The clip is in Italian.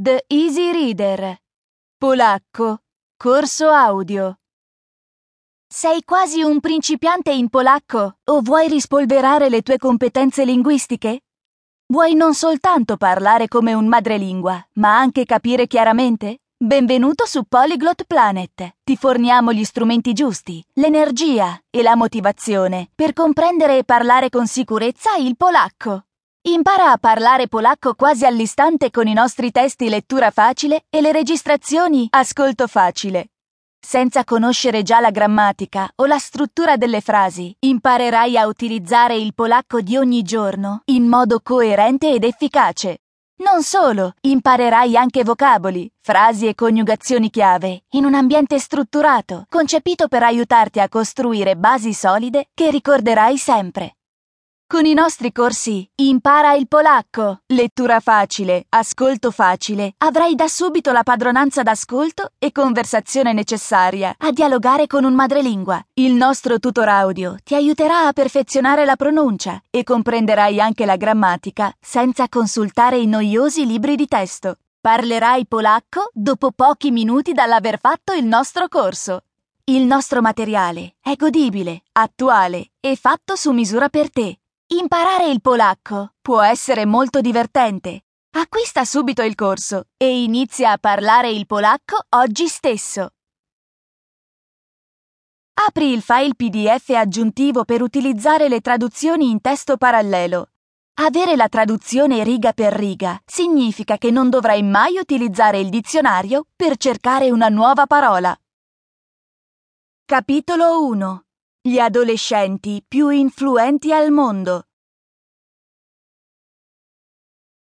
The Easy Reader. Polacco. Corso audio. Sei quasi un principiante in polacco o vuoi rispolverare le tue competenze linguistiche? Vuoi non soltanto parlare come un madrelingua, ma anche capire chiaramente? Benvenuto su Polyglot Planet. Ti forniamo gli strumenti giusti, l'energia e la motivazione per comprendere e parlare con sicurezza il polacco. Impara a parlare polacco quasi all'istante con i nostri testi lettura facile e le registrazioni ascolto facile. Senza conoscere già la grammatica o la struttura delle frasi, imparerai a utilizzare il polacco di ogni giorno in modo coerente ed efficace. Non solo, imparerai anche vocaboli, frasi e coniugazioni chiave in un ambiente strutturato, concepito per aiutarti a costruire basi solide che ricorderai sempre. Con i nostri corsi Impara il polacco, lettura facile, ascolto facile, avrai da subito la padronanza d'ascolto e conversazione necessaria a dialogare con un madrelingua. Il nostro tutor audio ti aiuterà a perfezionare la pronuncia e comprenderai anche la grammatica senza consultare i noiosi libri di testo. Parlerai polacco dopo pochi minuti dall'aver fatto il nostro corso. Il nostro materiale è godibile, attuale e fatto su misura per te. Imparare il polacco può essere molto divertente. Acquista subito il corso e inizia a parlare il polacco oggi stesso. Apri il file PDF aggiuntivo per utilizzare le traduzioni in testo parallelo. Avere la traduzione riga per riga significa che non dovrai mai utilizzare il dizionario per cercare una nuova parola. Capitolo 1 Gli adolescenti più influenti al mondo